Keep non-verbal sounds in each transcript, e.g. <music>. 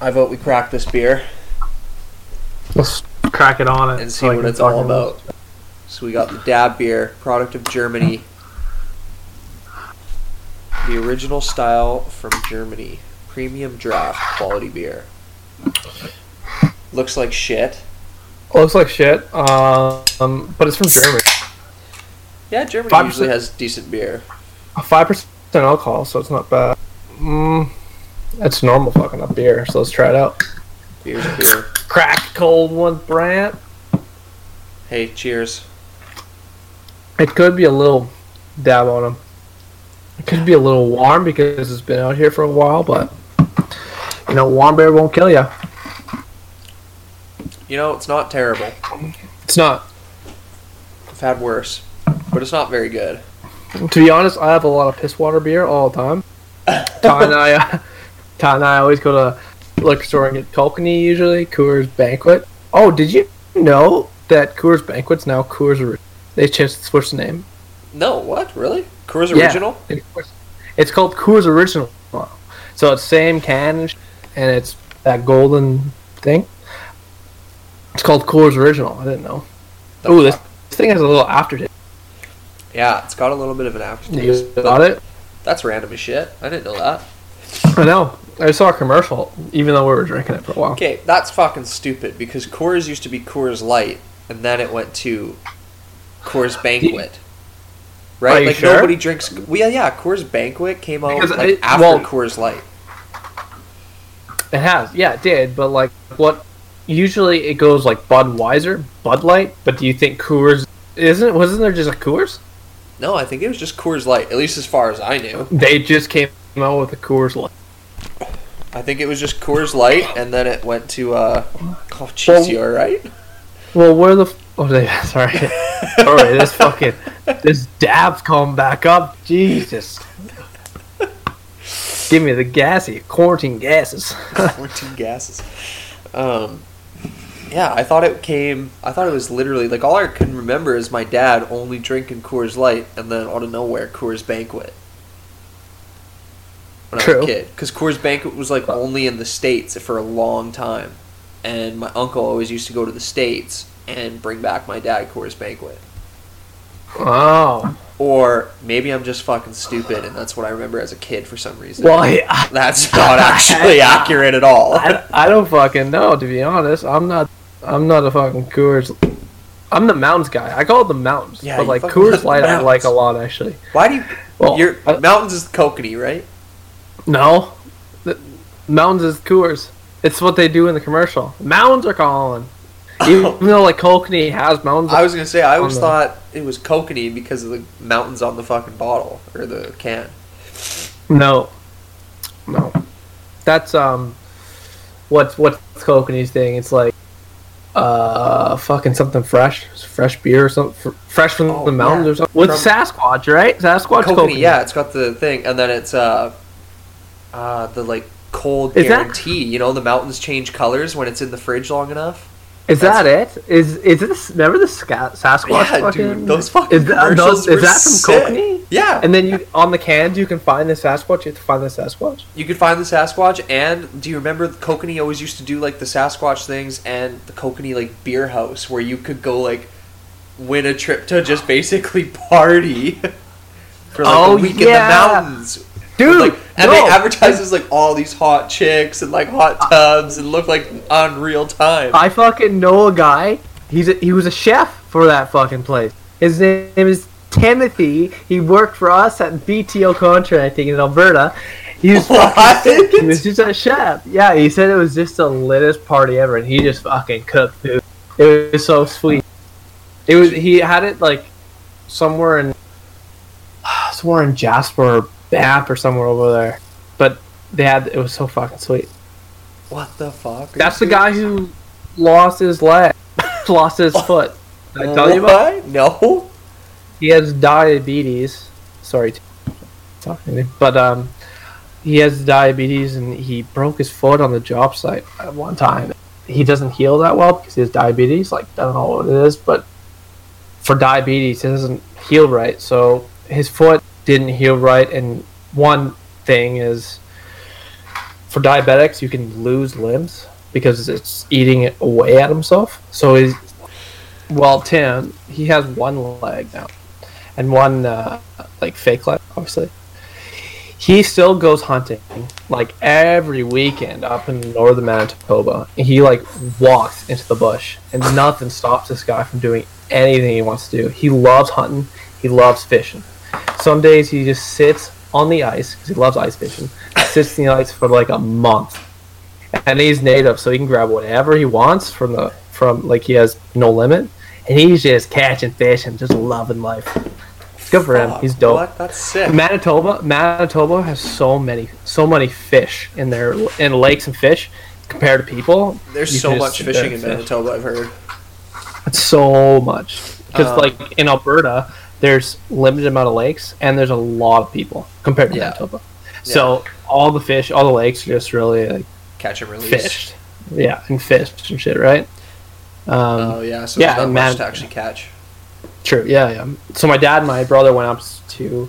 I vote we crack this beer Let's crack it on it and see so what it's all fucking- about. So we got the Dab beer, product of Germany. The original style from Germany. Premium draft quality beer. Looks like shit. Looks like shit. Um, but it's from Germany. Yeah, Germany 5%. usually has decent beer. Five percent alcohol, so it's not bad. Mm, it's normal fucking up beer. So let's try it out. Beer's beer. Crack cold one, Brandt. Hey, cheers. It could be a little dab on them. It could be a little warm because it's been out here for a while, but you know, warm beer won't kill you. You know, it's not terrible. It's not. I've had worse, but it's not very good. To be honest, I have a lot of piss water beer all the time. <laughs> Ty and I, uh, Ty and I always go to liquor store and get Kokanee usually. Coors Banquet. Oh, did you know that Coors Banquet's now Coors? Ori- They just switched the name. No, what? Really? Coors Original? It- It's called Coors Original. So it's same can and it's that golden thing. It's called Coors Original. I didn't know. Oh, this, thing has a little aftertaste. Yeah, it's got a little bit of an You aftertaste. got it? That's random as shit. I didn't know that. I know. I saw a commercial, even though we were drinking it for a while. Okay, that's fucking stupid because Coors used to be Coors Light, and then it went to Coors Banquet. Right? Like sure? nobody drinks. Well, yeah, yeah. Coors Banquet came out Because like it- after well- Coors Light. It has, yeah, it did. But like, what? Usually it goes like Budweiser, Bud Light. But do you think Coors isn't? Wasn't there just a Coors? No, I think it was just Coors Light. At least as far as I knew. They just came out with a Coors Light. I think it was just Coors Light, and then it went to. uh Oh, jeez, Well- you all right? Well, where the? f- Oh, they, <laughs> sorry, sorry. This <laughs> fucking this dab's coming back up. Jesus. Give me the gassy quarantine gases. <laughs> Quarantine gases. Um, yeah, I thought it came. I thought it was literally like all I can remember is my dad only drinking Coors Light, and then out of nowhere Coors Banquet. When I was a kid, because Coors Banquet was like only in the states for a long time, and my uncle always used to go to the states and bring back my dad Coors Banquet. oh, Or maybe I'm just fucking stupid, and that's what I remember as a kid for some reason. well, <laughs> I, that's not actually <laughs> accurate at all. I, I don't fucking know. To be honest, I'm not. I'm not a fucking Coors. I'm the mountains guy. I call it the mountains. Yeah, but like Coors <laughs> Light, I like a lot actually. Why do you? Well, your I- mountains is kokanee, right? No, the, mountains is Coors. It's what they do in the commercial. Mountains are calling. Even <coughs> though like Kokanee has mountains. I was gonna say I always the- thought it was kokanee because of the mountains on the fucking bottle or the can. No, no, that's um, what's what's Kokanee's thing? It's like uh, fucking something fresh, fresh beer or something, fresh from Oh, the mountains yeah. or something. With Sasquatch, right? Sasquatch Kokanee, Kokanee. yeah, it's got the thing, and then it's uh, uh, the like cold Is that- guarantee. You know, the mountains change colors when it's in the fridge long enough. Is that it? Is is this? Remember the Ska- Sasquatch? yeah, fucking, dude, those fucking is that, commercials those, is that from sick. Kokanee? Yeah, And then you on the cans you can find the Sasquatch. You have to find the Sasquatch. You could find the Sasquatch, and do you remember the Kokanee always used to do like the Sasquatch things and the Kokanee like beer house where you could go like win a trip to just basically <laughs> party <laughs> for like Oh, a week yeah. in the mountains. Dude, Like, and no. they advertises like all these hot chicks and like hot tubs and look like on real time. I fucking know a guy. He's a, he was a chef for that fucking place. His name is Timothy. He worked for us at BTO Contracting in Alberta. He was What? fucking, he was just a chef. Yeah, he said it was just the littest party ever, and he just fucking cooked food. It was so sweet. It was he had it like somewhere in <sighs> somewhere in Jasper or Banff or somewhere over there, but they had it was so fucking sweet. what the fuck? That's you the guy who lost his leg, <laughs> lost his foot. Did I tell you about? What? No. He has diabetes. Sorry, talking to me, but um, he has diabetes and he broke his foot on the job site at one time. He doesn't heal that well because he has diabetes. Like I don't know what it is, but for diabetes, it doesn't heal right. So his foot didn't heal right, and one thing is for diabetics, you can lose limbs because it's eating away at himself. So he's well, Tim, he has one leg now, and one uh, like fake leg, obviously. He still goes hunting like every weekend up in northern Manitoba. And He like walks into the bush, and nothing stops this guy from doing anything he wants to do. He loves hunting. He loves fishing. Some days he just sits on the ice because he loves ice fishing. Sits on the ice for like a month, and he's native, so he can grab whatever he wants from the from like he has no limit, and he's just catching fish and just loving life. Good for him. He's dope. What? That's sick. Manitoba, Manitoba has so many, so many fish in their in lakes and fish compared to people. There's you so much fishing in fish. Manitoba. I've heard. It's so much because Um, like in Alberta, there's limited amount of lakes and there's a lot of people compared to Yeah. Manitoba. So all the fish, all the lakes are just really like Catch and release. fished. Yeah, and fished and shit, right? Um, Oh yeah. So yeah, not and much to actually catch. True. Yeah, yeah. So my dad and my brother went up to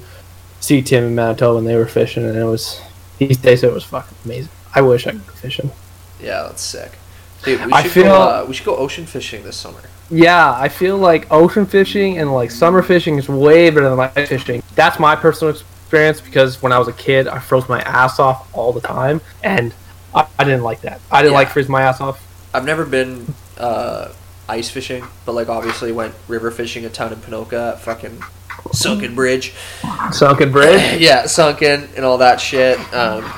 see Tim in Manitoba, and they were fishing, and it was. He they said it was fucking amazing. I wish I could go fishing. Yeah, that's sick. Dude, we I feel- go. Uh, we should go ocean fishing this summer. Yeah, I feel like ocean fishing and like summer fishing is way better than ice fishing. That's my personal experience because when I was a kid, I froze my ass off all the time, and I, I didn't like that. I didn't Yeah. like freeze my ass off. I've never been uh, ice fishing, but like obviously went river fishing a ton in Ponoka at fucking Sunken Bridge. Sunken bridge. <laughs> yeah, sunken and all that shit. Um,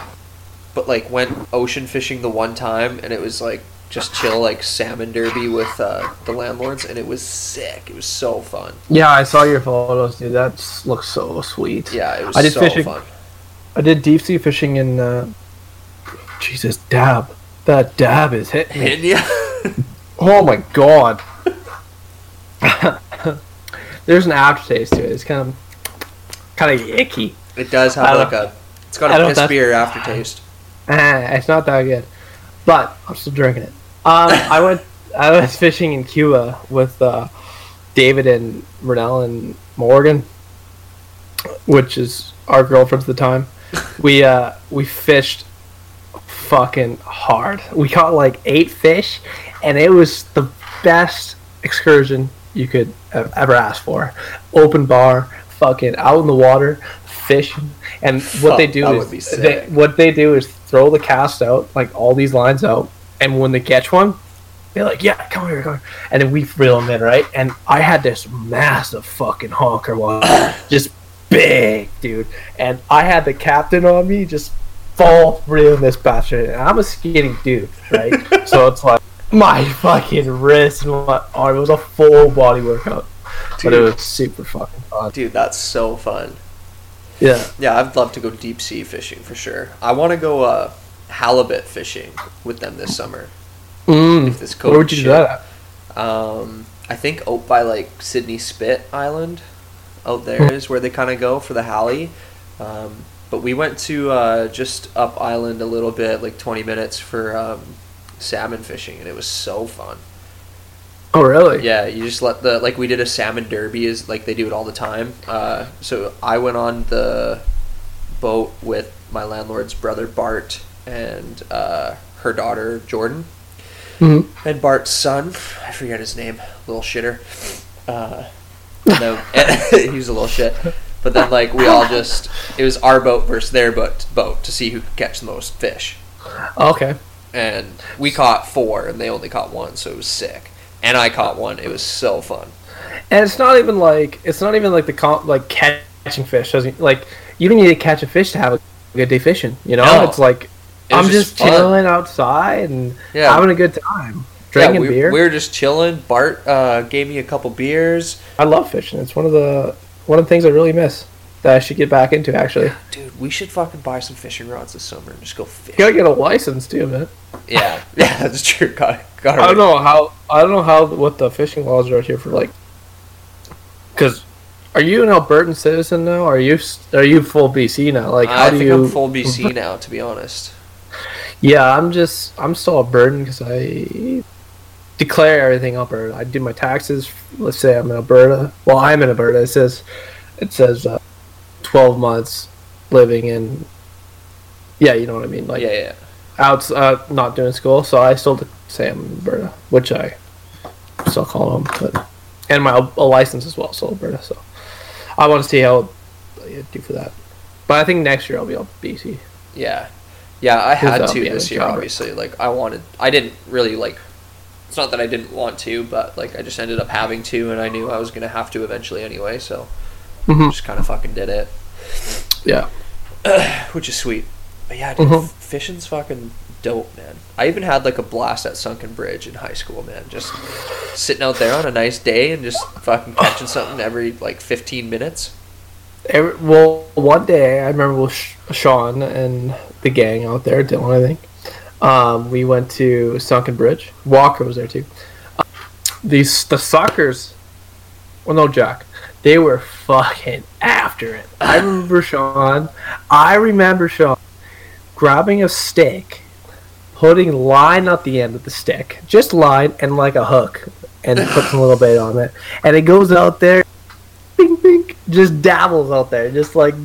but like went ocean fishing the one time, and it was like just chill, like salmon derby with uh, the landlords, and it was sick. It was so fun. Yeah, I saw your photos, dude. That looks so sweet. Yeah, it was I did so fishing- fun. I did deep sea fishing in. Uh, Jesus, dab. That dab is hitting me. Yeah, <laughs> Oh my god. <laughs> There's an aftertaste to it. It's kind of kind of icky. it does have like a. It's got a piss beer aftertaste. Ah, it's not that good, but I'm still drinking it. Um, I went I was <laughs> fishing in Cuba with uh, David and Renell and Morgan, which is our girlfriends at the time. <laughs> We uh, we fished fucking hard. We caught like eight fish, and it was the best excursion you could have ever ask for. Open bar, fucking out in the water, fishing, and what they do is would be sick. they, what they do is throw the cast out like all these lines out, and when they catch one, they're like, "Yeah, come here, come here," and then we reel them in, right? And I had this massive fucking honker one, <coughs> just big, dude, and I had the captain on me, just full reeling this bastard. And I'm a skinny dude, right? <laughs> so it's like my fucking wrist and my arm. It was a full body workout, but it Dude. was super fucking fun. Dude, that's so fun. Yeah. Yeah, I'd love to go deep sea fishing for sure. I want to go uh, halibut fishing with them this summer. Mm. If this Where would you shit. do that? Um, I think out by like Sidney Spit Island, out there is where they kind of go for the halley. Um, but we went to uh, just up island a little bit, like 20 minutes for um, salmon fishing, and it was so fun. Oh, really? Yeah, you just let the like we did a salmon derby is like they do it all the time. Uh, so I went on the boat with my landlord's brother Bart and uh, her daughter Jordan Mhm. and Bart's son. I forget his name, little shitter. Uh, then, <laughs> he was a little shit. But then like we all just it was our boat versus their boat boat to see who could catch the most fish. Okay. And we caught four and they only caught one, so it was sick. And I caught one. It was so fun. And it's not even like it's not even like the comp like catching fish doesn't like you don't need to catch a fish to have a good day fishing. You know, No. it's like I'm just, fun. chilling outside and Yeah. having a good time, drinking yeah, we, beer. we were just chilling. Bart uh, gave me a couple beers. I love fishing. It's one of the one of the things I really miss that I should get back into. Actually, <sighs> Dude, we should fucking buy some fishing rods this summer and just go you fish. gotta get a license too, man. Yeah, <laughs> yeah, that's true. Got got I don't know how I don't know how what the fishing laws are out here for like. Because, are you an Albertan citizen now? Are you are you full BC now? Like, how I do think you? I'm full BC now, to be honest. Yeah, I'm just I'm still a burden because I declare everything Alberta. I do my taxes. Let's say I'm in Alberta. Well, I'm in Alberta. It says it says uh, twelve months living in. Yeah, you know what I mean. Like yeah, yeah. out uh, not doing school, so I still say I'm in Alberta, which I still call home, but and my a license as well, so Alberta. So I want to see how I do for that. But I think next year I'll be on BC. Yeah, yeah. I had to this year. Obviously, like I wanted. I didn't really like. It's not that I didn't want to, but like I just ended up having to, and I knew I was gonna have to eventually anyway. So Mhm. just kind of fucking did it, Yeah. <sighs> which is sweet. But yeah, dude, Mhm. fishing's fucking dope, man. I even had like a blast at Sunken Bridge in high school, man. Just sitting out there on a nice day and just fucking catching something every like 15 minutes. Every, well, one day I remember with Sean and the gang out there, Dylan, I think. Um, we went to Sunken Bridge. Walker was there too. Uh, these the suckers. Well, no, Jack. They were fucking after it. I remember Sean. I remember Sean grabbing a stick, putting line at the end of the stick, just line and like a hook, and puts a little bait on it, and it goes out there just dabbles out there, just like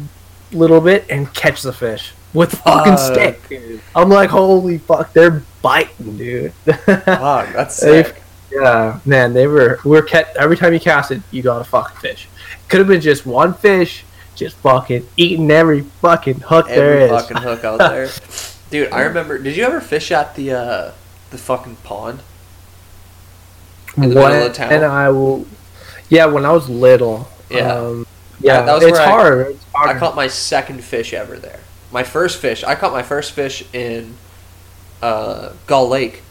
little bit, and catch the fish with a fucking Fuck. stick. Dude. I'm like, holy fuck, they're biting, dude. <laughs> Fuck, that's sick. yeah, man, they were. We were cat. Every time you cast it, you got a fucking fish. Could have been just one fish, just fucking eating every fucking hook there Every is. fucking hook out there. <laughs> Dude, I remember. Did you ever fish at the uh, the fucking pond? in the middle of When- town? And I will. Yeah, when I was little. Yeah. Um, yeah, that was it's where I- hard. I caught my second fish ever there. My first fish. I caught my first fish in uh, Gull Lake,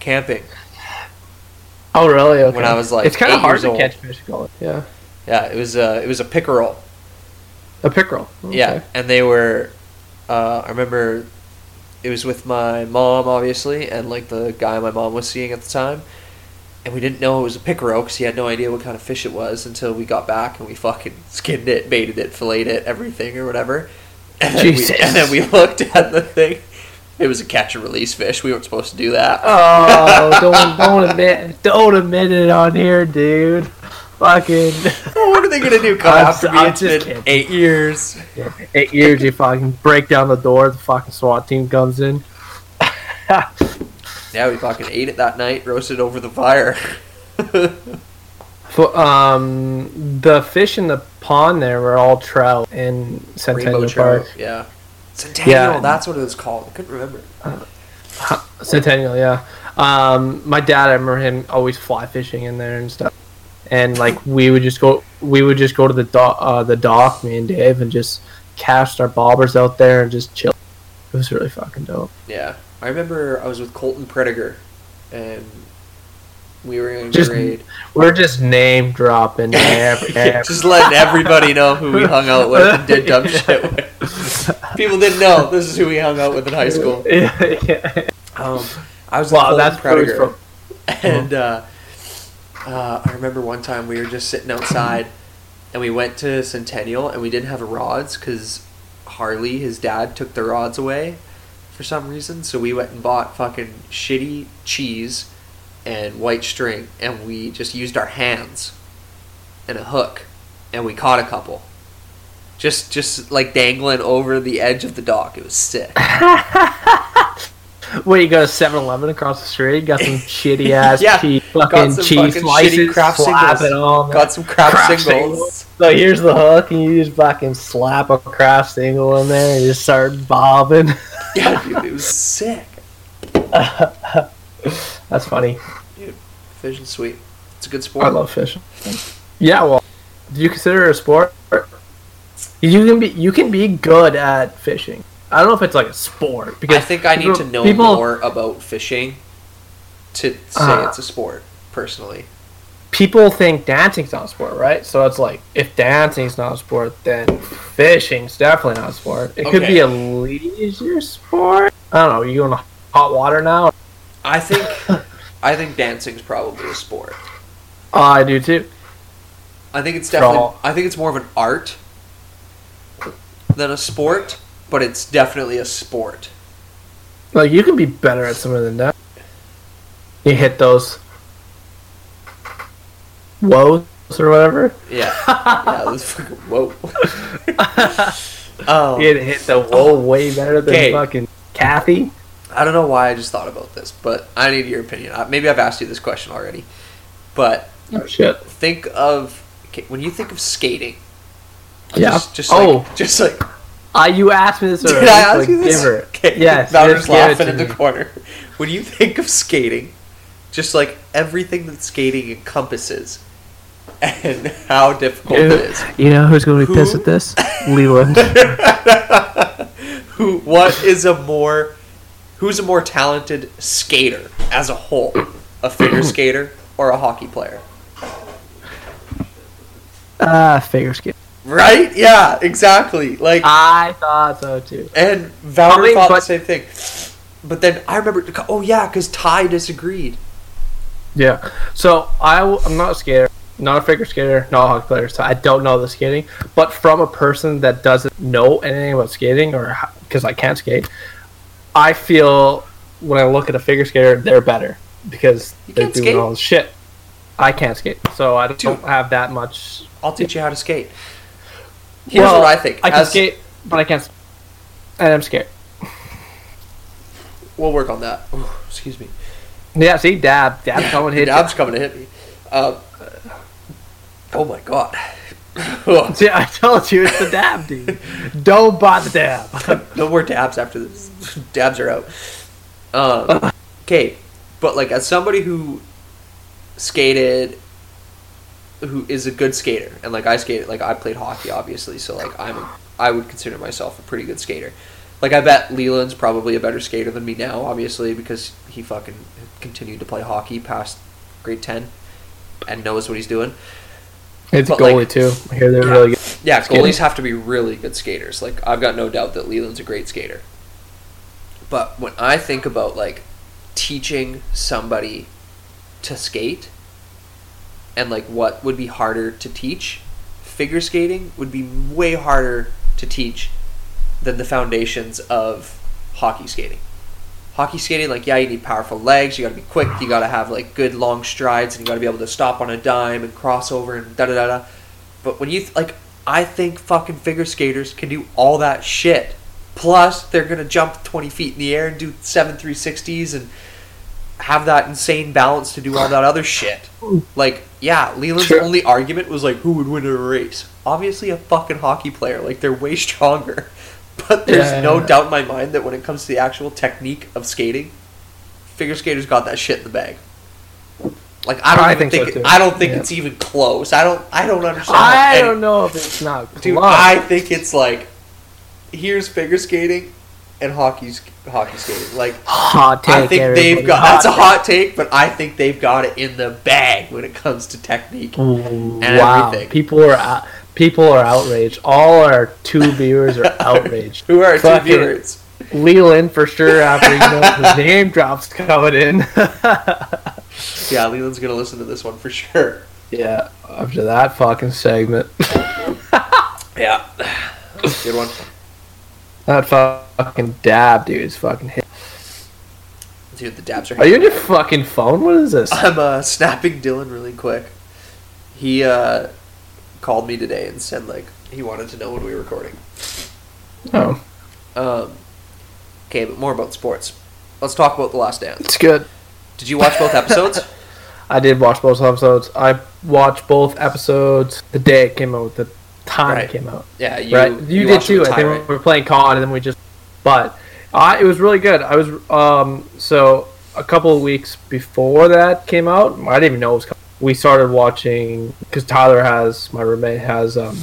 camping. Oh, really? Okay. when I was, like, it's kind of hard to old. catch fish. Call it. Yeah, Yeah, it was uh, it was a pickerel. a pickerel. Okay. Yeah, and they were. Uh, I remember it was with my mom, obviously, and like the guy my mom was seeing at the time. And we didn't know it was a pickerel because he had no idea what kind of fish it was until we got back and we fucking skinned it, baited it, filleted it, everything or whatever. And then, we, and then we looked at the thing. It was a catch and release fish. We weren't supposed to do that. Oh, don't don't admit don't admit it on here, dude. Fucking what are they gonna do? Come I'm after me? I'm just been kidding. eight years. eight years. You fucking break down the door. The fucking SWAT team comes in. <laughs> Yeah, we fucking ate it that night, roasted over the fire. <laughs> For, um, the fish in the pond there were all trout in Centennial Rainbow Park. trout. Yeah. Centennial, Yeah. that's what it was called. I couldn't remember. Centennial, yeah. Um, my dad, I remember him always fly fishing in there and stuff. And like <laughs> we would just go, we would just go to the dock, uh, the dock, me and Dave, and just cast our bobbers out there and just chill. It was really fucking dope. Yeah. I remember I was with Colton Prediger, and we were in Just- grade. We're just name dropping <laughs> every, every Just letting everybody know who we hung out with and did dumb <laughs> shit with. People didn't know this is who we hung out with in high school. yeah, yeah. Um, I was Wow, Colton that's Prediger. from. and uh, uh, I remember one time we were just sitting outside, and we went to Centennial, and we didn't have rods because Harley, his dad, took the rods away for some reason. So we went and bought fucking shitty cheese and white string, and we just used our hands and a hook, and we caught a couple. Just, just like dangling over the edge of the dock. It was sick. <laughs> Wait, you go a 7-Eleven across the street? Got some <laughs> shitty ass Yeah, cheese, fucking cheese fucking slices, Kraft slap singles. it on. Got some Kraft singles. So here's the hook, and you just fucking slap a Kraft single in there and just start bobbing. <laughs> Yeah, dude, it was sick. <laughs> That's funny. Dude, fishing's sweet. It's a good sport. I love fishing. Yeah, well, do you consider it a sport? You can be you can be good at fishing. I don't know if it's like a sport because I think I need people- to know people, more about fishing to say Uh, it's a sport. Personally, People think dancing's not a sport, right? So it's like if dancing's not a sport, then fishing's definitely not a sport. It could be a leisure sport. I don't know. You going to hot water now? I think <laughs> I think dancing's probably a sport. Oh, I do too. I think it's definitely. Draw. I think it's more of an art than a sport, but it's definitely a sport. Like you can be better at something than that. You hit those woes or whatever. Yeah, yeah. This fucking whoa. oh, You hit the whoa way better than Okay. fucking Kathy. I don't know why I just thought about this, but I need your opinion. Maybe I've asked you this question already, but Oh shit. think of okay, when you think of skating. Yeah. Just, just like, oh, just like uh, you asked me this did already. I ask like, you this? Give her. Okay. Yes. Valerie just was give laughing to in the me. corner. When you think of skating, just like everything that skating encompasses, and how difficult it is. You know who's going to be pissed at this? Leland. <laughs> Who? What is a more? Who's a more talented skater as a whole? A figure <clears throat> skater or a hockey player? Ah, figure skater. Right? Yeah, exactly. Like, I thought so too. and Valerie I mean, thought the same thing. But then I remember, oh yeah, because Ty disagreed. Yeah. So I, I'm not a skater, not a figure skater, not a hockey player. So I don't know the skating. But from a person that doesn't know anything about skating, or because I can't skate, I feel when I look at a figure skater, they're better because You they're doing skate. all this shit. I can't skate, so I don't Dude. have that much. I'll teach you how to skate. Here's Well, what I think. I can As- skate, but I can't. And I'm scared. We'll work on that. Ooh, excuse me. Yeah, see, dab, dab, someone hit. Dab's coming to hit me. Uh, oh my god. <laughs> See, I told you it's the dab, dude. <laughs> Don't buy the dab. <laughs> no more dabs after this. dabs are out. Um, okay, but like as somebody who skated, who is a good skater, and like I skated, like I played hockey, obviously, so like I'm, a, I would consider myself a pretty good skater. Like I bet Leland's probably a better skater than me now, obviously, because he fucking continued to play hockey past grade ten, and knows what he's doing. It's But, goalie like- too. I hear they're Yeah. really good. Yeah, Skating. goalies have to be really good skaters. Like I've got no doubt that Leland's a great skater. But when I think about like teaching somebody to skate and like what would be harder to teach, figure skating would be way harder to teach than the foundations of hockey skating. Hockey skating, like yeah, you need powerful legs, you gotta be quick, you gotta have like good long strides, and you gotta be able to stop on a dime and cross over and da da da da. But when you th- like, I think fucking figure skaters can do all that shit. Plus, they're gonna jump twenty feet in the air and do seven three sixties and have that insane balance to do all that other shit. Like, yeah, Leland's Sure. only argument was like, who would win a race? Obviously, a fucking hockey player. Like, they're way <laughs> stronger. But there's Yeah. no doubt in my mind that when it comes to the actual technique of skating, figure skaters got that shit in the bag. Like I don't I even think so, think, too. I don't think Yeah. it's even close. I don't I don't understand. I don't know if it's not Dude. I think it's like here's figure skating and hockey's hockey skating. Like hot take. I think everybody. they've got Hot that's a hot take, but I think they've got it in the bag when it comes to technique. Ooh, and wow, everything. people are out- people are outraged. All our two viewers are <laughs> outraged. Who are our two viewers? Leland for sure. After you know his <laughs> name drops coming in. <laughs> Yeah, Leland's gonna listen to this one for sure. yeah, after that fucking segment, Yeah. Good one. that fucking dab, dude, is fucking hit. Dude, the dabs are Are you on your fucking phone? What is this? I'm uh, snapping Dylan really quick. He uh, called me today and said like he wanted to know when we were recording. Oh, Um, okay, but more about sports. Let's talk about The Last Dance. it's good. Did you watch both episodes? <laughs> I did watch both episodes. I watched both episodes the day it came out, the time Right. it came out. yeah, you, right? You, did too. I think Ty, we were playing COD and then we just. But uh, it was really good. I was um so a couple of weeks before that came out. I didn't even know it was. coming. We started watching because Tyler has my roommate has um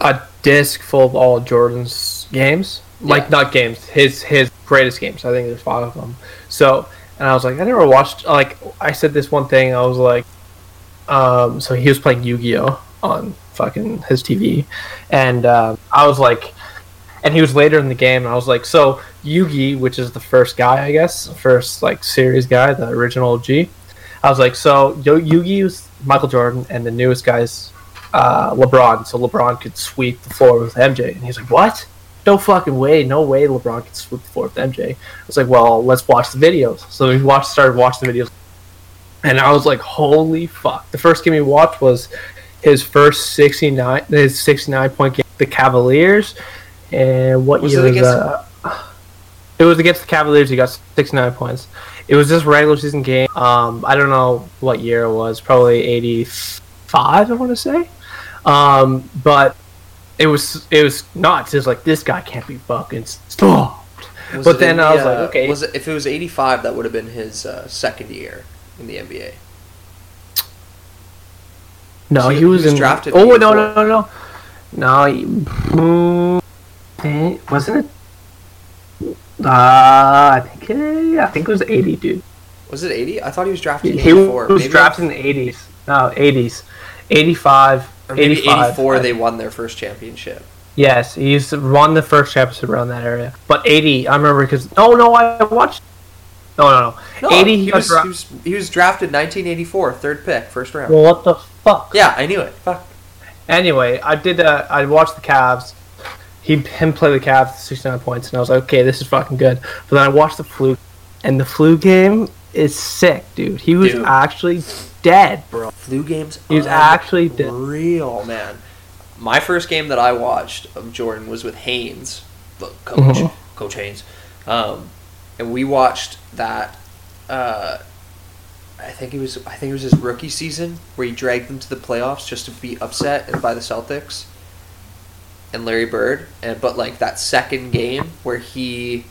a disc full of all Jordan's games. Like not games, his his greatest games. I think there's five of them. So and I was like, I never watched. Like I said this one thing. I was like, um, so he was playing Yu-Gi-Oh on fucking his TV, and uh, I was like, and he was later in the game, and I was like, so Yugi, which is the first guy, I guess, first like series guy, the original G. I was like, so Yo- Yugi was Michael Jordan, and the newest guy's uh, LeBron, so LeBron could sweep the floor with MJ, and he's like, what? No fucking way, no way LeBron could sweep the floor with MJ. I was like, well, let's watch the videos. So we watched, started watching the videos, and I was like, holy fuck! The first game we watched was his first sixty nine, his sixty nine point game, the Cavaliers, and what Was year it was against- that? It was against the Cavaliers. He got 69 points. It was just regular season game. Um, I don't know what year it was. Probably 85. I want to say. Um, but it was it was nuts. It was like this guy can't be fucking stopped. Was But then in I was like, uh, okay. Was it, if it was 85, that would have been his uh, second year in the NBA. No, So he, he was, was in. drafted Oh in no no no no no! he- wasn't it? Uh, I think it, I think it was 80, dude. Was it 80? I thought he was drafted in He was Maybe drafted in the 80s. No, 80s. 85. Or maybe 85. 84, they won their first championship. Yes, he's won the first championship around that area. But 80, I remember because. Oh, no, I watched. No, no, no. No, 80, he he was, dra- he was he was drafted 1984, third pick, first round. Well, what the fuck? yeah, I knew it. Fuck. Anyway, I did. Uh, I watched the Cavs. He him play the Cavs, sixty nine points, and I was like, okay, this is fucking good. But then I watched the flu, and the flu game is sick, dude. He was Dude. actually dead, bro. Flu games. He was actually dead. real man. My first game that I watched of Jordan was with Haynes, the coach, Mhm. Coach Haynes, um, and we watched that. Uh, I think it was I think it was his rookie season where he dragged them to the playoffs just to be upset by the Celtics and Larry Bird, and but like that second game where he,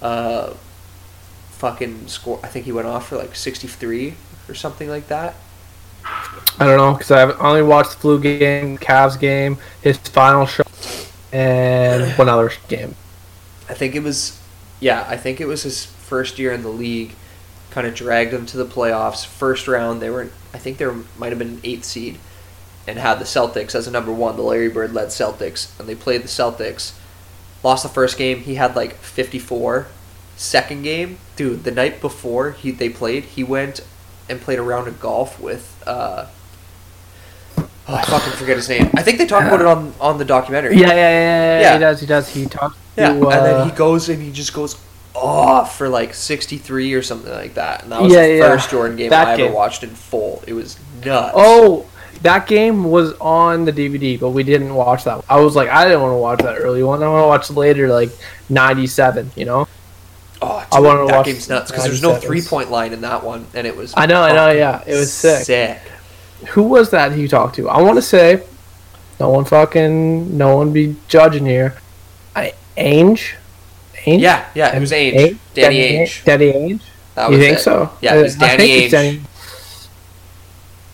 uh, fucking score. I think he went off for like sixty three or something like that. I don't know because I've only watched the flu game, Cavs game, his final shot, and <sighs> one other game. I think it was, yeah, I think it was his first year in the league. Kind of dragged them to the playoffs. First round, they were, I think they might have been an eighth seed, and had the Celtics as a number one, the Larry Bird led Celtics, and they played the Celtics. Lost the first game. He had like 54. Second game, dude, the night before he they played, he went and played a round of golf with. Uh, oh, I fucking forget his name. I think they talk about it on on the documentary. Yeah, yeah, yeah, yeah. Yeah. He does. He does. He talks. Yeah, to, and uh, then he goes and he just goes off for like 63 or something like that. And that was Yeah, the yeah. first Jordan game That I ever game. watched in full. It was nuts. Oh, that game was on the DVD, but we didn't watch that. I was like, I didn't want to watch that early one. I want to watch later, like '97. You know? oh dude, I wanna that watch game's nuts because there's no three point line in that one, and it was. I know, I know, yeah, it was sick. Sick. Who was that he talked to? I want to say, no one fucking, no one be judging here. I Ainge, Ainge. Yeah, yeah, it was Ainge. Danny Ainge. Danny Ainge. That you think it. so? Yeah, it was I Danny it's Ainge.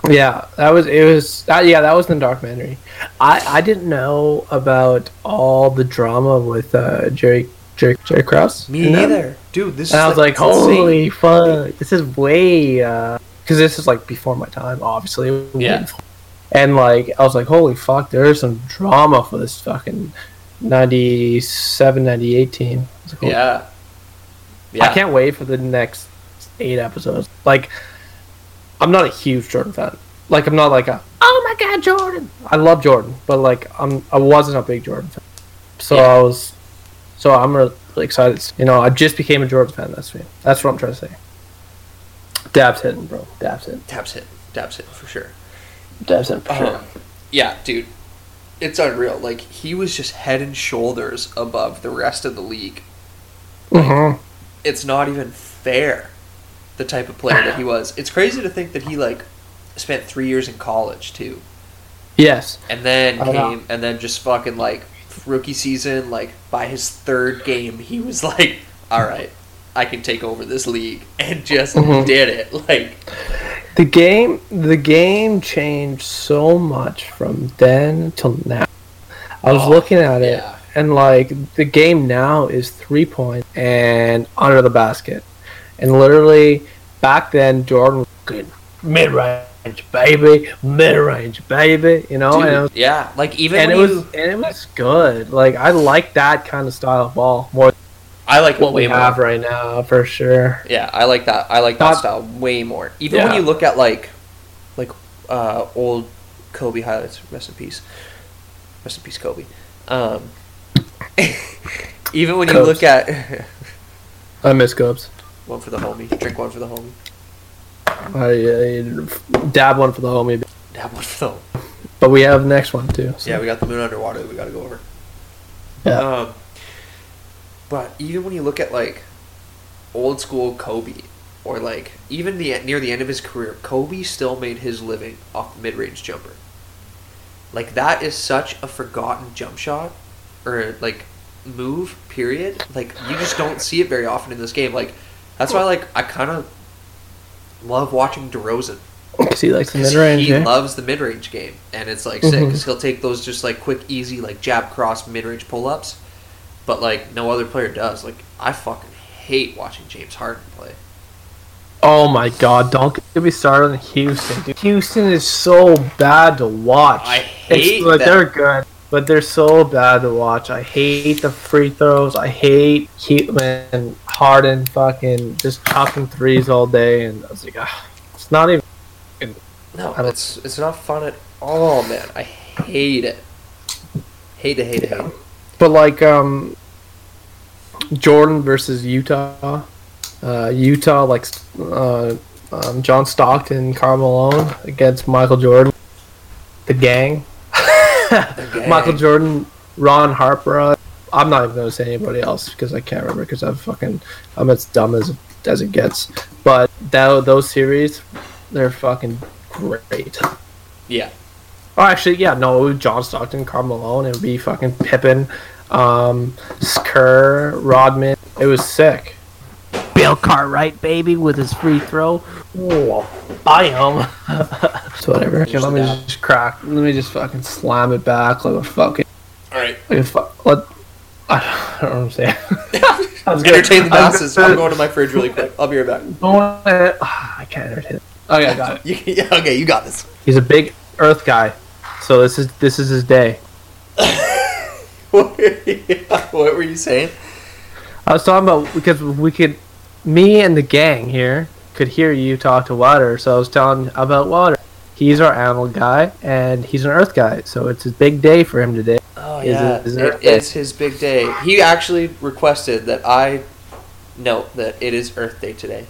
Danny- Yeah, that was it. Was that? Yeah, that was in the documentary. I I didn't know about all the drama with uh, Jerry Jerry Jerry Krause. Me in that. neither, dude. This And is I was like, it's insane. holy fuck, this is way because this is like before my time, obviously. Yeah. And like, I was like, holy fuck, there is some drama for this fucking 97, 98 team. Like, Yeah. Yeah. I can't wait for the next eight episodes. Like, I'm not a huge Jordan fan. Like, I'm not like a oh my god Jordan. I love Jordan, but like, I'm I wasn't a big Jordan fan. So Yeah. I was, so I'm really excited. You know, I just became a Jordan fan. That's me. That's what I'm trying to say. Dabs hitting, bro. Dabs hitting. Dabs hit. Dabs hit for sure. Dabs hitting for sure. Um, yeah, dude. It's unreal. Like he was just head and shoulders above the rest of the league. hmm It's not even fair the type of player that he <sighs> was. It's crazy to think that he like spent 3 years in college too. Yes. And then I know. came and then just fucking like rookie season like by his third game he was <laughs> like, "All right, I can take over this league." <laughs> And just Mhm. did it. <laughs> Like The game, the game changed so much from then till now. I was Oh, looking at it, yeah. and like the game now is three point and under the basket, and literally back then Jordan was good mid range baby, mid range baby, you know, Dude, was, yeah, like even and it was you, and it was good. Like I like that kind of style of ball more I like what we more. have right now for sure. Yeah, I like that. I like that Not- style way more. Even when you look at like, like, uh, old Kobe highlights. Rest in peace. Rest in peace, Kobe. Um, <laughs> even when you Cubs. look at I miss Cubs. One for the homie, drink one for the homie, I, I dab one for the homie, dab one for the homie. but we have the next one too. so- Yeah, we got the moon underwater that we got to go over. Yeah. Um, But even when you look at like old school Kobe, or like even the near the end of his career, Kobe still made his living off the mid range jumper. Like that is such a forgotten jump shot, or like move. Period. Like you just don't see it very often in this game. Like that's why like I kind of love watching DeRozan. Because he likes the mid range. He eh? loves the mid range game, and it's like sick because he'll take those just like quick, easy, like jab cross mid range pull ups, but like no other player does. Like I fucking hate watching James Harden play. Oh my god, don't get me started on Houston. Dude. Houston is so bad to watch. I hate it's, like, them. They're good, but they're so bad to watch. I hate the free throws. I hate Heatman, Harden fucking just chopping threes all day. And I was like, ah, it's not even. No, it's it's not fun at all, man. I hate it. Hate it, hate it, hate it. But like, um, Jordan versus Utah. Uh, Utah, like, uh, um, John Stockton, Karl Malone against Michael Jordan. The gang. <laughs> Michael Jordan, Ron Harper. I'm not even gonna say anybody else because I can't remember because I'm fucking I'm as dumb as as it gets. But that those series, they're fucking great. Yeah, Oh, actually, yeah, no, John Stockton, Karl Malone. It would be fucking Pippen, um, Kerr, Rodman. It was sick. Bill Cartwright, baby, with his free throw. Whoa, I am. so whatever. Okay, let me Just just crack. Let me just fucking slam it back like a fucking all right. like a fu- Let. I don't know what I'm saying. <laughs> I was gonna- Entertain the I was masses. gonna- I'm going to my fridge really quick. I'll be right back. Going- <sighs> ah, I can't entertain. it. Okay, I got it. <laughs> Yeah, okay, you got this. He's a big Earth guy, so this is this is his day. <laughs> what were you saying? I was talking about because we could, me and the gang here could hear you talk to Water, so I was telling about Water. He's our animal guy, and he's an Earth guy, so it's a big day for him today. Oh yeah, it- is it it Earth his big day. He actually requested that I note that it is Earth Day today.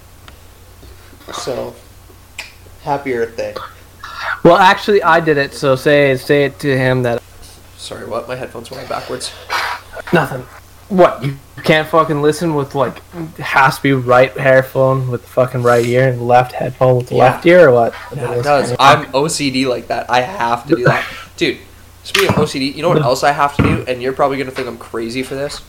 So, happy Earth Day. Well, actually, I did it, so say say it to him that Sorry, what? My headphones went backwards. nothing. What you can't fucking listen with like has to be right headphone with the fucking right ear and left headphone with the Yeah. left ear or what? Yeah, it does. I'm OCD like that. I have to do that, <laughs> dude. Speaking of OCD, you know what else I have to do? And you're probably gonna think I'm crazy for this.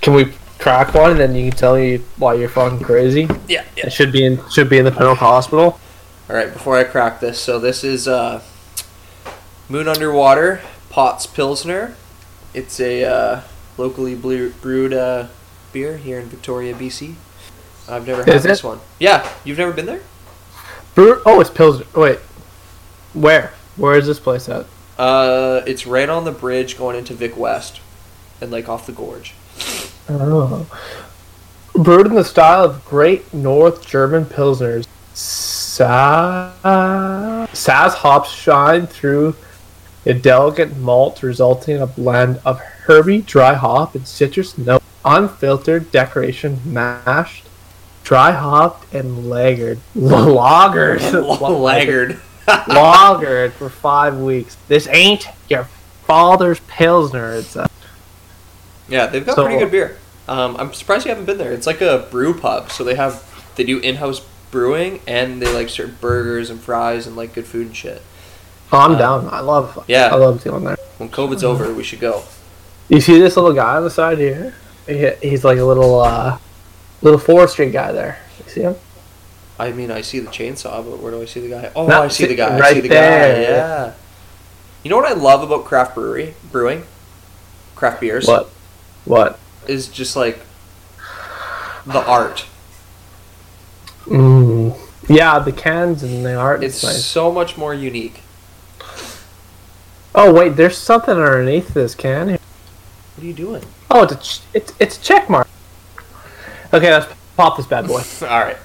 Can we crack one and then you can tell me why you're fucking crazy? Yeah, yeah. It should be in should be in the Ponoka Hospital. All right, before I crack this, so this is uh, Moon Underwater Potts Pilsner. It's a uh, locally brewed uh, beer here in Victoria, BC. I've never had Is this it? one. Yeah, you've never been there? Brewer. Oh, it's Pilsner. Wait, where? Where is this place at? Uh, it's right on the bridge going into Vic West, and like off the gorge. Oh. Brewed in the style of Great North German Pilsners. Sa- Saaz hops shine through a delicate malt, resulting in a blend of herby, dry hop, and citrus note. Unfiltered decoction mashed, dry hopped, and lagered. <laughs> Lagered. <laughs> lagered, Lagered for five weeks. This ain't your father's Pilsner. It's a Yeah, they've got So- pretty good beer. Um, I'm surprised you haven't been there. It's like a brew pub, so they have they do in-house brewing and they like serve burgers and fries and like good food and shit. Oh, I'm Uh, down. I love. yeah. I love doing there. When COVID's over, we should go. You see this little guy on the side here? He, he's like a little, uh, little forestry guy there. You see him? I mean, I see the chainsaw, but where do I see the guy? Oh, No, I see the guy. I right see the there. guy. Yeah. You know what I love about craft brewery brewing, craft beers, What? What? is just like the art. Mm. Yeah, the cans and the art. It's It's nice. so much more unique. Oh wait, there's something underneath this can. Here. What are you doing? Oh, it's a ch- it's it's a check mark. Okay, let's pop this bad boy. <laughs> All right.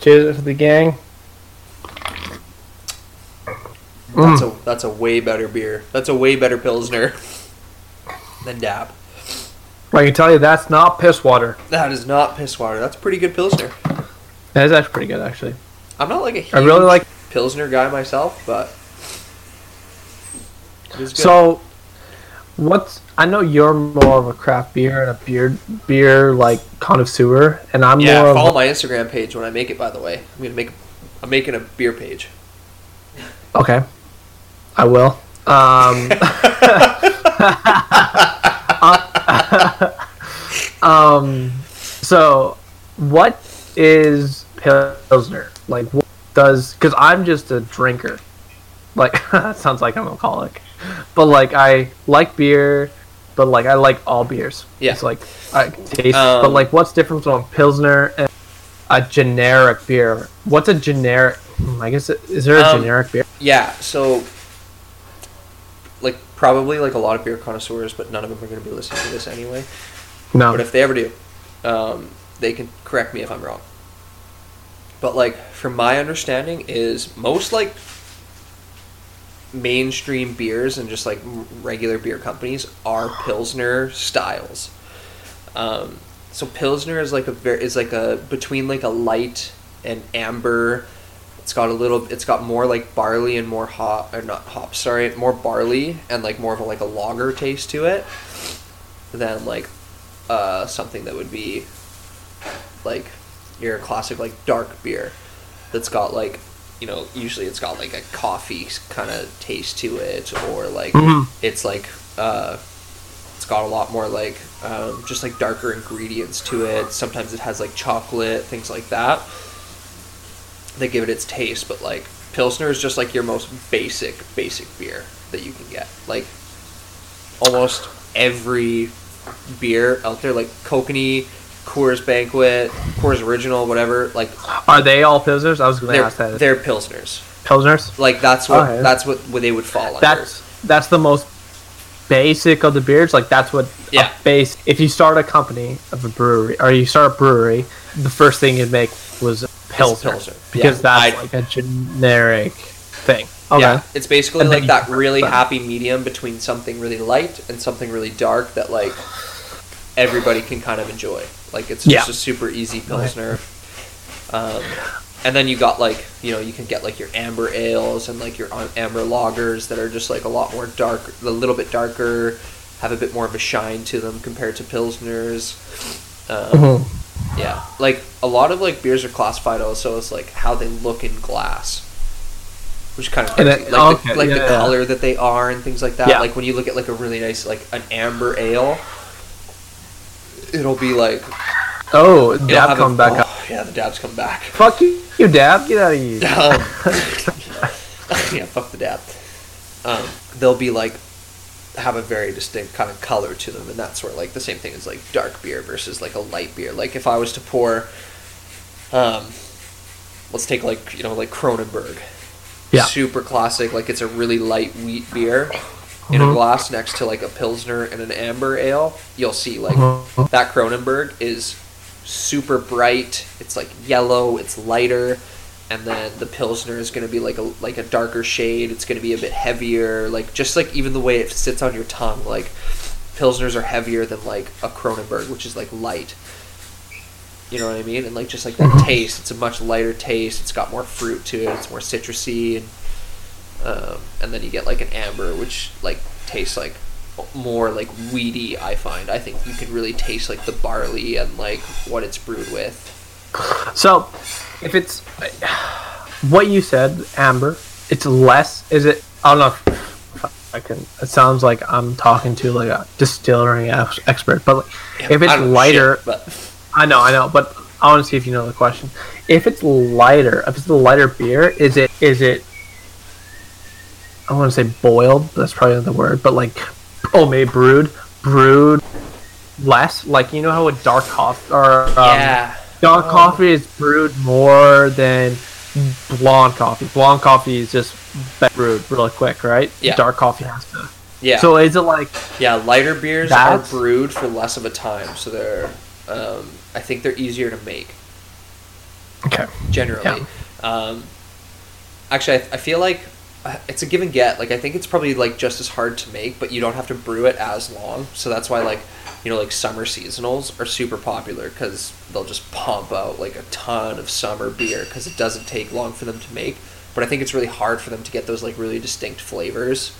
Cheers to the gang. That's mm. a that's a way better beer. That's a way better pilsner <laughs> than Dab. I can tell you that's not piss water. That is not piss water. That's a pretty good pilsner. That is actually pretty good, actually. I'm not like a huge I really like. pilsner guy myself, but it is good. So, What's I know you're more of a craft beer and a beer beer like connoisseur, and I'm Yeah, more Yeah, follow of my Instagram page when I make it. By the way, I'm gonna make. I'm making a beer page. okay. I will. Um, <laughs> <laughs> um, so what is pilsner like? What does because I'm just a drinker. Like <laughs> that sounds like I'm an alcoholic, <laughs> but like I like beer, but like I like all beers. Yeah. it's like I taste. but Um, like, what's different from pilsner and a generic beer? What's a generic? hmm, I guess is there a Um, generic beer? Yeah, so like probably like a lot of beer connoisseurs, but none of them are going to be listening to this anyway. No. But if they ever do, um, they can correct me if I'm wrong. But like, from my understanding, is most like mainstream beers and just like regular beer companies are <gasps> pilsner styles. Um, so pilsner is like a very is like a between like a light and amber. It's got a little. It's got more like barley and more hop or not hop. Sorry, more barley and like more of a like a lager taste to it than like uh, something that would be like your classic like dark beer that's got like you know usually it's got like a coffee kind of taste to it or like Mhm. it's like uh, it's got a lot more like um, just like darker ingredients to it sometimes it has like chocolate things like that that give it its taste but like pilsner is just like your most basic basic beer that you can get like almost every beer out there, like Kokanee, Coors Banquet, Coors Original, whatever. Like Are they all pilsners? I was going to ask that. they're pilsners. Pilsners. Like that's what Okay. that's what, what they would fall under. That's that's the most basic of the beers. Like that's what Yeah. a base. If you start a company of a brewery or you start a brewery, the first thing you'd make was a pilsner, pilsner. because Yeah, that's I'd- like a generic thing. Okay. Yeah, it's basically like that really happy medium between something really light and something really dark that like everybody can kind of enjoy. Like it's just Yeah. a super easy pilsner. Um, and then you got like you know you can get like your amber ales and like your amber lagers that are just like a lot more dark, a little bit darker, have a bit more of a shine to them compared to pilsners. Um, Mhm. yeah, like a lot of like beers are classified also as like how they look in glass, which is kind of And crazy. it- like okay, the, like yeah, the yeah. color that they are and things like that. Yeah. Like when you look at like a really nice like an amber ale, it'll be like Oh, Dab have a- come back oh, up. Yeah, the dabs come back. Fuck you, you Dab. Get out of here. <laughs> Um, <laughs> yeah, fuck the dab. Um, they'll be like have a very distinct kind of color to them, and that's where like the same thing as like dark beer versus like a light beer. Like if I was to pour, um, let's take like you know like Kronenbourg, Yeah. super classic. Like it's a really light wheat beer in a Mhm. glass next to like a pilsner and an amber ale. You'll see like Mhm. that Kronenbourg is super bright. It's like yellow. It's lighter, and then the Pilsner is going to be like a like a darker shade. It's going to be a bit heavier. Like just like even the way it sits on your tongue. Like Pilsners are heavier than like a Kronenbourg, which is like light. You know what I mean? And like just like that Mhm. taste, it's a much lighter taste. It's got more fruit to it. It's more citrusy, and um, and then you get like an amber, which like tastes like more like weedy. I find. I think you can really taste like the barley and like what it's brewed with. So, if it's what you said, amber, it's less. Is it? I don't know. If I can. It sounds like I'm talking to like a distillery ex- expert, but like, if it's lighter, shit, but I know, I know, but I want to see if you know the question. If it's lighter, if it's a lighter beer, is it is it? I want to say boiled. That's probably not the word, but like, oh, maybe brewed, brewed less. Like you know how a dark coffee or um, yeah, dark Oh. coffee is brewed more than blonde coffee. Blonde coffee is just brewed really quick, right? Yeah. Dark coffee has to. yeah, So is it like yeah. Lighter beers are brewed for less of a time, so they're. Um, I think they're easier to make. okay? generally. Um, actually, I, I feel like it's a give and get. Like I think it's probably like just as hard to make, but you don't have to brew it as long. So that's why like you know like summer seasonals are super popular because they'll just pump out like a ton of summer beer because it doesn't take long for them to make. But I think it's really hard for them to get those like really distinct flavors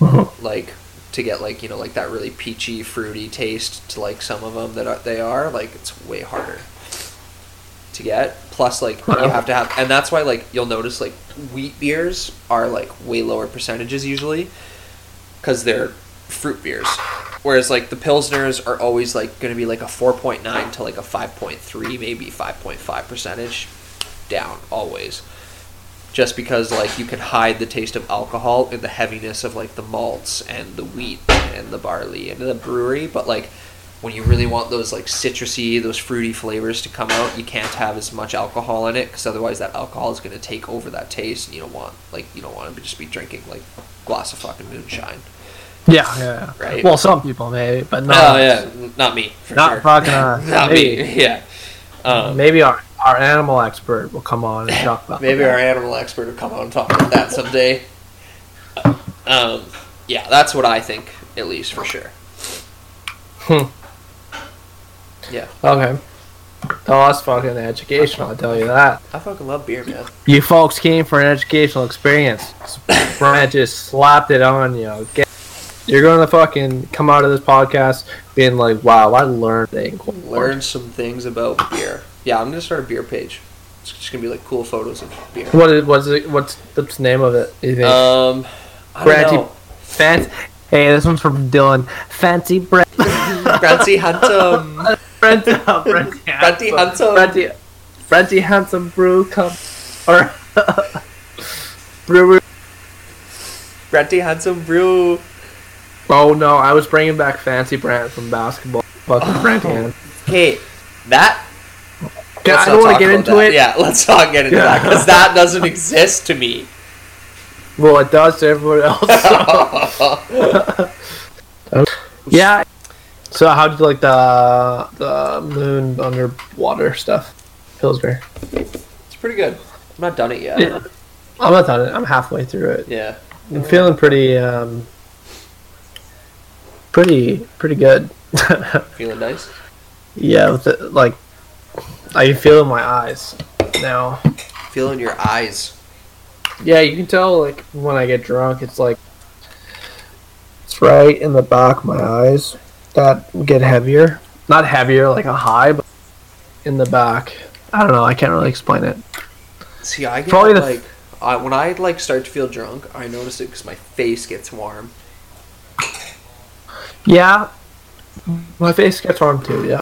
<laughs> like to get like you know like that really peachy fruity taste to like some of them that are, they are like it's way harder to get plus like you have to have and that's why like you'll notice like wheat beers are like way lower percentages usually because they're fruit beers. Whereas like the pilsners are always like going to be like a 4.9 to like a 5.3 maybe 5.5 percentage down always. Just because like you can hide the taste of alcohol in the heaviness of like the malts and the wheat and the barley and the brewery but like when you really want those like citrusy those fruity flavors to come out you can't have as much alcohol in it because otherwise that alcohol is going to take over that taste and you don't want like you don't want to just be drinking like a glass of fucking moonshine Yeah, yeah. Right. Well, some people maybe, but not. oh yeah not me for Not sure. fucking us. <laughs> not maybe, me yeah um, maybe our our animal expert will come on and talk about. Maybe that. our animal expert will come on and talk about that someday. Um, yeah, that's what I think, at least for sure. Hmm. Yeah, Okay. Oh, that's fucking educational. I tell you that. I fucking love beer, man. You folks came for an educational experience. <laughs> Brandt just slapped it on you. Get, you're going to fucking come out of this podcast being like, "Wow, I learned things." Learn some things about beer. Yeah, I'm gonna start a beer page. It's just gonna be like cool photos of beer. What is what's it? What's the name of it? You think? Um, I Brandy- don't know. Fancy. Hey, this one's from Dylan. Fancy Brandt. Francie Handsome. Brandt. Francie Handsome. Brandt. Brandt handsome brew come or <laughs> brewer. Francie Handsome Brew. Oh no, I was bringing back Fancy Brandt from basketball. Fucking oh. Brandt. Handsome. Okay, that. Yeah, I don't want to get into that. it. Yeah, let's not get into that because that doesn't exist to me. Well, it does to everyone else. <laughs> <laughs> yeah. So, how did you like the the moon underwater stuff, Pillsbury? It's pretty good. I'm not done it yet. Yeah. I'm not done it. I'm halfway through it. Yeah. I'm feeling pretty, um, pretty, pretty good. <laughs> Feeling nice? yeah, with it, like I can feel in my eyes now. Feeling your eyes. Yeah, you can tell like when I get drunk, it's like it's right in the back of my eyes that get heavier. Not heavier like a high, but in the back. I don't know. I can't really explain it. See, I get Probably the- like I, when I like start to feel drunk, I notice it because my face gets warm. Yeah, my face gets warm too. Yeah.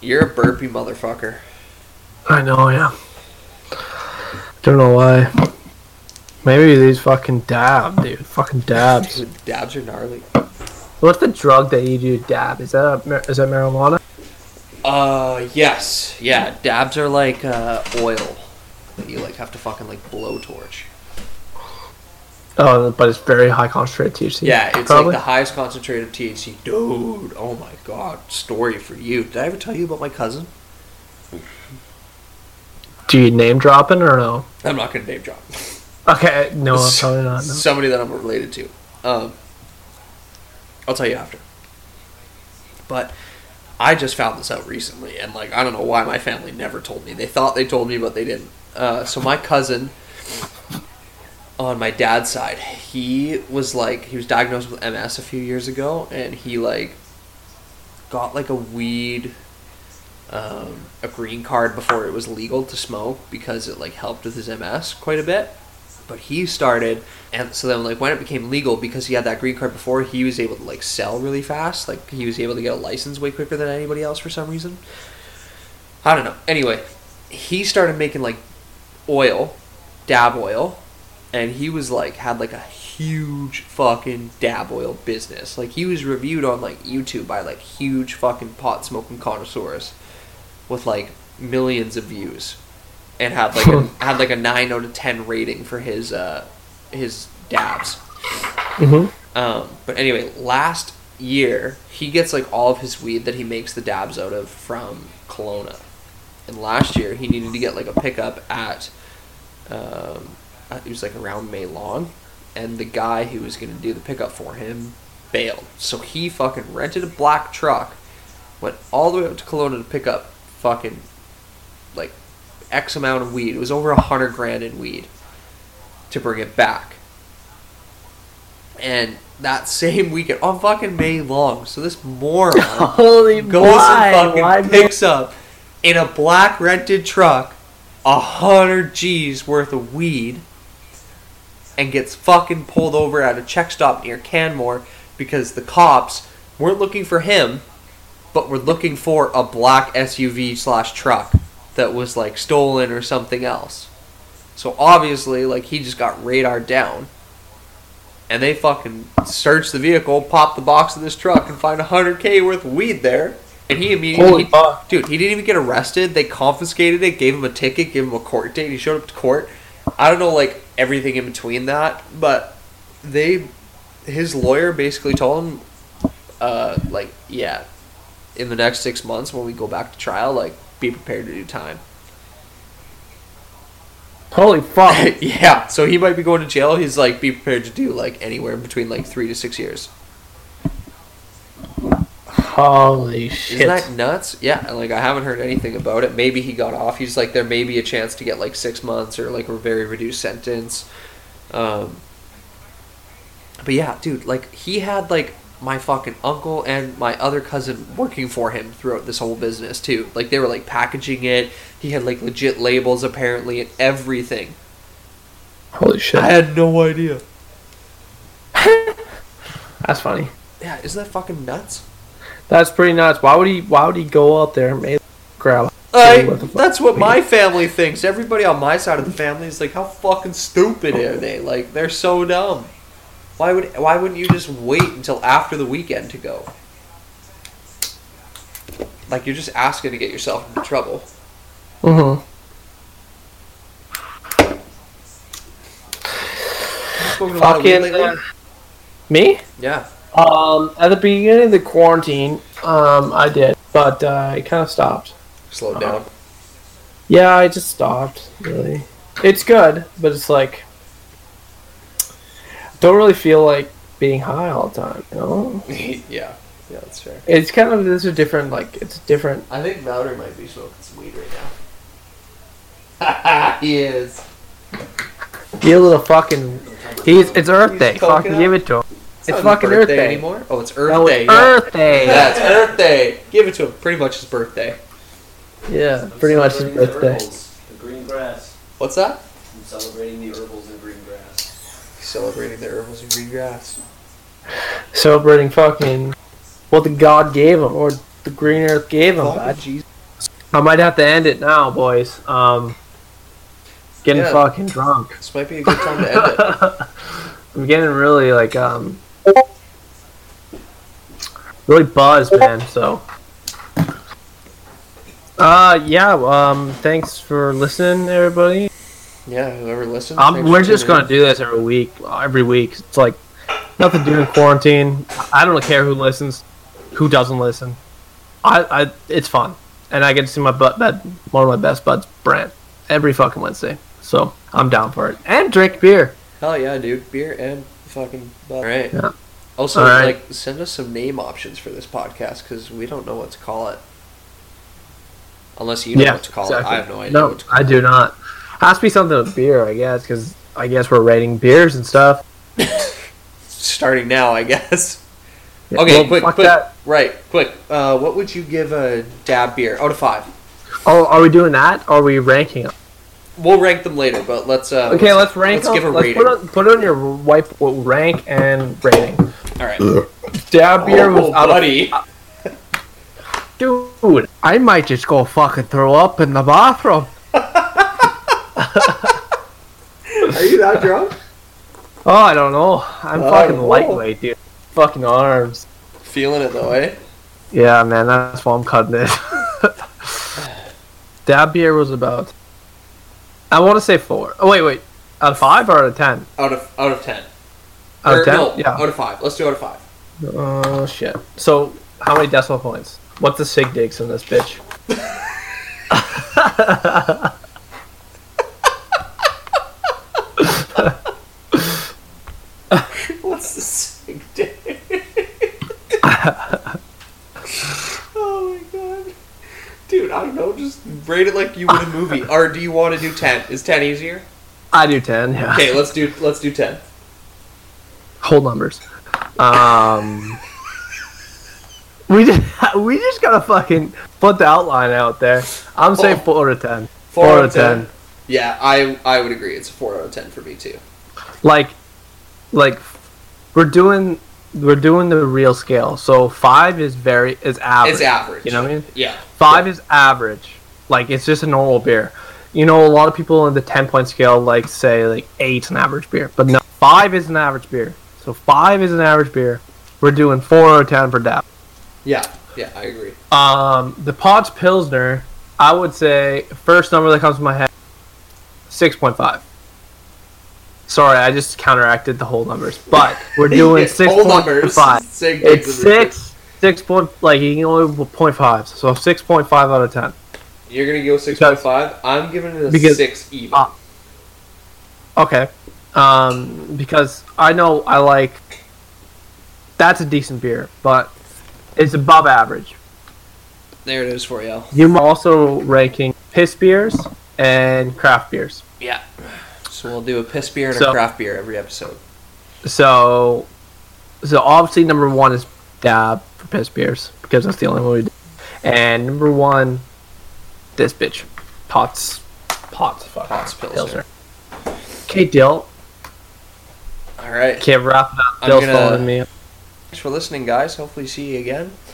You're a burpy motherfucker. I know. Yeah. Don't know why. Maybe these fucking dab, dude. Fucking dabs. <laughs> Dude, dabs are gnarly. What's the drug that you do dab? Is that a, is that marijuana? Uh, yes, yeah. Dabs are like uh, oil that you like have to fucking like blowtorch. Oh, but it's very high concentrated THC. Yeah, it's probably. like the highest concentrated THC. Dude, oh my god, story for you. Did I ever tell you about my cousin? Do you name dropping or no? I'm not gonna name drop. <laughs> Okay, no, probably not. No. Somebody that I'm related to. Um, I'll tell you after. But I just found this out recently, and like I don't know why my family never told me. They thought they told me, but they didn't. Uh, so my cousin, on my dad's side, he was like he was diagnosed with MS a few years ago, and he like got like a weed. Um, a green card before it was legal to smoke because it like helped with his MS quite a bit but he started and so then like when it became legal because he had that green card before he was able to like sell really fast. Like he was able to get a license way quicker than anybody else for some reason. I don't know. Anyway he started making like oil dab oil and he was like had like a huge fucking dab oil business. Like he was reviewed on like youtube by like huge fucking pot smoking connoisseurs with like millions of views and had like a, <laughs> had like a nine out of ten rating for his uh, his dabs. hmm Um, but anyway, last year he gets like all of his weed that he makes the dabs out of from Kelowna, and last year he needed to get like a pickup at um, uh, it was like around May long, and the guy who was gonna do the pickup for him bailed, so he fucking rented a black truck, went all the way up to Kelowna to pick up fucking X amount of weed. It was over a hundred grand in weed to bring it back. And that same weekend, on fucking May long, so this moron <laughs> Holy goes why? and fucking Why picks up in a black rented truck a hundred G's worth of weed and gets fucking pulled over at a check stop near Canmore because the cops weren't looking for him, but were looking for a black SUV slash truck that was like stolen or something else. So obviously, like he just got radar down. And they fucking search the vehicle, pop the box of this truck, and find 100k worth of weed there. And he immediately, Holy he- fuck. dude, he didn't even get arrested. They confiscated it, gave him a ticket, gave him a court date. He showed up to court. I don't know, like everything in between that, but they, his lawyer basically told him, uh, like, yeah, in the next six months when we go back to trial, like, be prepared to do time. Holy fuck. <laughs> yeah, so he might be going to jail. He's like, be prepared to do like anywhere between like three to six years. Holy shit. Isn't that nuts? Yeah, like I haven't heard anything about it. Maybe he got off. He's like, there may be a chance to get like six months or like a very reduced sentence. Um, but yeah, dude, like he had like my fucking uncle and my other cousin working for him throughout this whole business too. Like they were like packaging it. He had like legit labels apparently and everything. Holy shit. I had no idea. <laughs> That's funny. Yeah, isn't that fucking nuts? That's pretty nuts. Why would he why would he go out there and make grab I, What that's what my family thinks. Everybody on my side of the family is like, how fucking stupid are they? Like, they're so dumb. Why would why wouldn't you just wait until after the weekend to go? Like you're just asking to get yourself into trouble. Mm-hmm. Smoking a lot of weed Fucking uh, me? yeah. Um, at the beginning of the quarantine, um, I did, but uh, it kind of stopped. Slow down. Yeah, I just stopped. Really, it's good, but it's like don't really feel like being high all the time. You know, <laughs> yeah. Yeah, that's fair. it's kind of this is different. Like it's different. I think Louder might be smoking some weed right now. <laughs> he is. Be a little fucking. He's it's Earth He's Day. coking Fucking up. give it to him. It's, not his fucking Earth birthday Day anymore. Oh, it's Earth No, it's Day. yeah. Earth Day. Yeah, it's Earth Day. Give it to him. Pretty much his birthday. Yeah, pretty much his Celebrating the birthday. herbals, The green grass. What's that? I'm celebrating the herbals and green grass. Celebrating the herbals and green grass. Celebrating fucking what the God gave him or the Green Earth gave bud. Jesus. I might have to end it now, boys. Um, getting Yeah. fucking drunk. This might be a good time to end it. <laughs> I'm getting really like um really buzzed, man. So uh yeah, um thanks for listening everybody. Yeah, whoever listens. Um, thanks we're just gonna do this every week. Every week. It's like nothing to do in quarantine. I don't care who listens, who doesn't listen. I, I it's fun. And I get to see my butt bed one of my best buds, Brandt, every fucking Wednesday. So I'm down for it. And drink beer. in. Hell yeah, dude. Beer and fucking. Butt. All right. Yeah. Also, All right. like, send us some name options for this podcast because we don't know what to call it. Unless you know what to call it, I have no idea. No, what to call I do not. Has to be something with beer, I guess, because I guess we're rating beers and stuff. Starting now, I guess. Yeah, Okay, well, quick, quick, that. right, quick. Uh, what would you give a dab beer out of five? Oh, are we doing that? Or are we ranking them? We'll rank them later, but let's. Uh, Okay, let's rank Let's them. give a let's rating. Put, on, put it on your wipe rank and rating. All right. Dab beer was oh, out of buddy. Dude, I might just go fucking throw up in the bathroom. <laughs> Are you that drunk? Oh, I don't know. I'm Oh, fucking no. lightweight, dude. Fucking arms. Feeling it though, eh? Yeah, man, that's why I'm cutting it. <laughs> that beer was about. I want to say four. Oh wait, wait. Out of five or out of ten? Out of out of ten. Out Or, of ten? No, yeah. out of five. Let's do out of five. Oh shit. So how many decimal points? What's the sig digs in this bitch? <laughs> <laughs> What's the sick day? <laughs> oh my god. Dude, I don't know, just rate it like you would a movie. <laughs> or do you want to do ten? Is ten easier? I do ten. Yeah. Okay, let's do let's do ten. whole numbers. Um, we just we just gotta fucking put the outline out there. I'm saying Oh. four out of ten. Four, Four of of 10. Yeah, I I would agree. It's a four out of ten for me too. Like, like we're doing we're doing the real scale. So five is very is average. It's average. You know what I mean? Yeah. Five is average. Like it's just a normal beer. You know, a lot of people in the ten point scale like say like eight's an average beer, but no, five is an average beer. So five is an average beer. We're doing four out of ten for Dab. Yeah. Yeah, I agree. Um, the Potts Pilsner, I would say first number that comes to my head, six point five. Sorry, I just counteracted the whole numbers, but we're <laughs> doing six point five. It's six, six point like you can only point five, so six point five out of ten. You're gonna go six point five. I'm giving it a Because- six even. Ah. Okay, um, because I know I like. That's a decent beer, but it's above average. there it is for you. You're also ranking piss beers and craft beers. Yeah. So we'll do a piss beer and a craft beer every episode. So, so obviously number one is Dab for piss beers because that's the only one we do. And number one, this bitch, Potts, Potts, fuck, Potts Pilsner. Okay, Dill, All right. can't wrap it up. Dill's gonna- following me. Thanks for listening, guys. Hopefully, see you again.